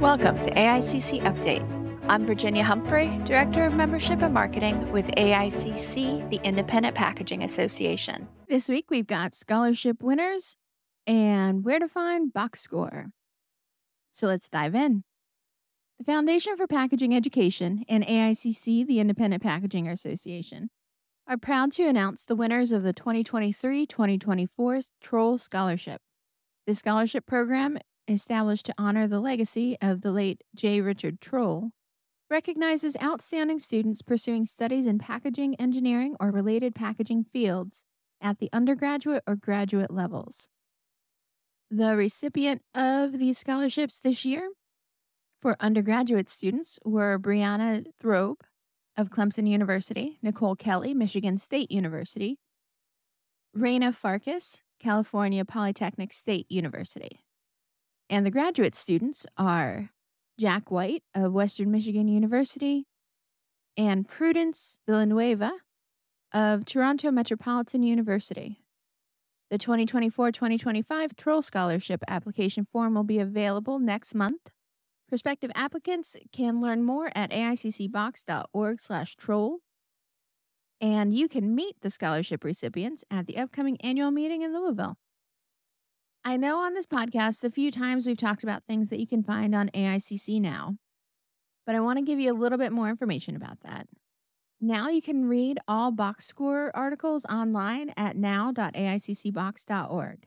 Welcome to AICC Update. I'm Virginia Humphrey, Director of Membership and Marketing with AICC, the Independent Packaging Association. This week we've got scholarship winners and where to find BoxScore. So let's dive in. The Foundation for Packaging Education and AICC, the Independent Packaging Association, are proud to announce the winners of the 2023 2024 Troll Scholarship. This scholarship program, established to honor the legacy of the late J. Richard Troll, recognizes outstanding students pursuing studies in packaging engineering or related packaging fields at the undergraduate or graduate levels. The recipient of these scholarships this year for undergraduate students were Brianna Throbe of Clemson University, Nicole Kelly, Michigan State University, Raina Farkas, California Polytechnic State University. And the graduate students are Jack White of Western Michigan University and Prudence Villanueva of Toronto Metropolitan University. The 2024 2025 Troll Scholarship application form will be available next month Prospective applicants can learn more at aiccbox.org/troll, and you can meet the scholarship recipients at the upcoming annual meeting in Louisville. I know on this podcast a few times we've talked about things that you can find on AICC now, but I want to give you a little bit more information about that. Now you can read all BoxScore articles online at now.aiccbox.org.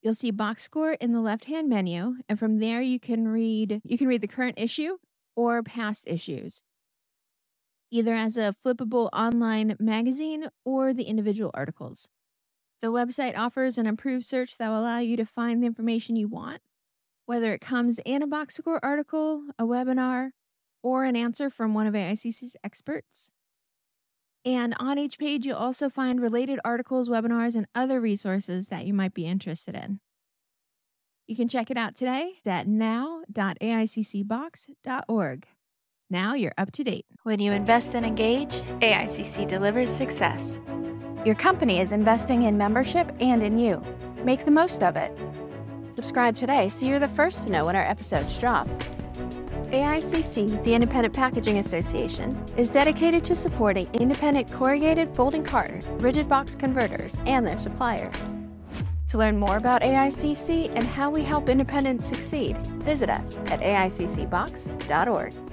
You'll see BoxScore in the left-hand menu, and from there you can read you can read the current issue or past issues, either as a flippable online magazine or the individual articles. The website offers an improved search that will allow you to find the information you want, whether it comes in a BoxScore article, a webinar, or an answer from one of AICC's experts. And on each page, you'll also find related articles, webinars, and other resources that you might be interested in. You can check it out today at now.aiccbox.org. Now you're up to date. When you invest and engage, AICC delivers success. Your company is investing in membership and in you. Make the most of it. Subscribe today so you're the first to know when our episodes drop. AICC, the Independent Packaging Association, is dedicated to supporting independent corrugated folding carton, rigid box converters, and their suppliers. To learn more about AICC and how we help independents succeed, visit us at aiccbox.org.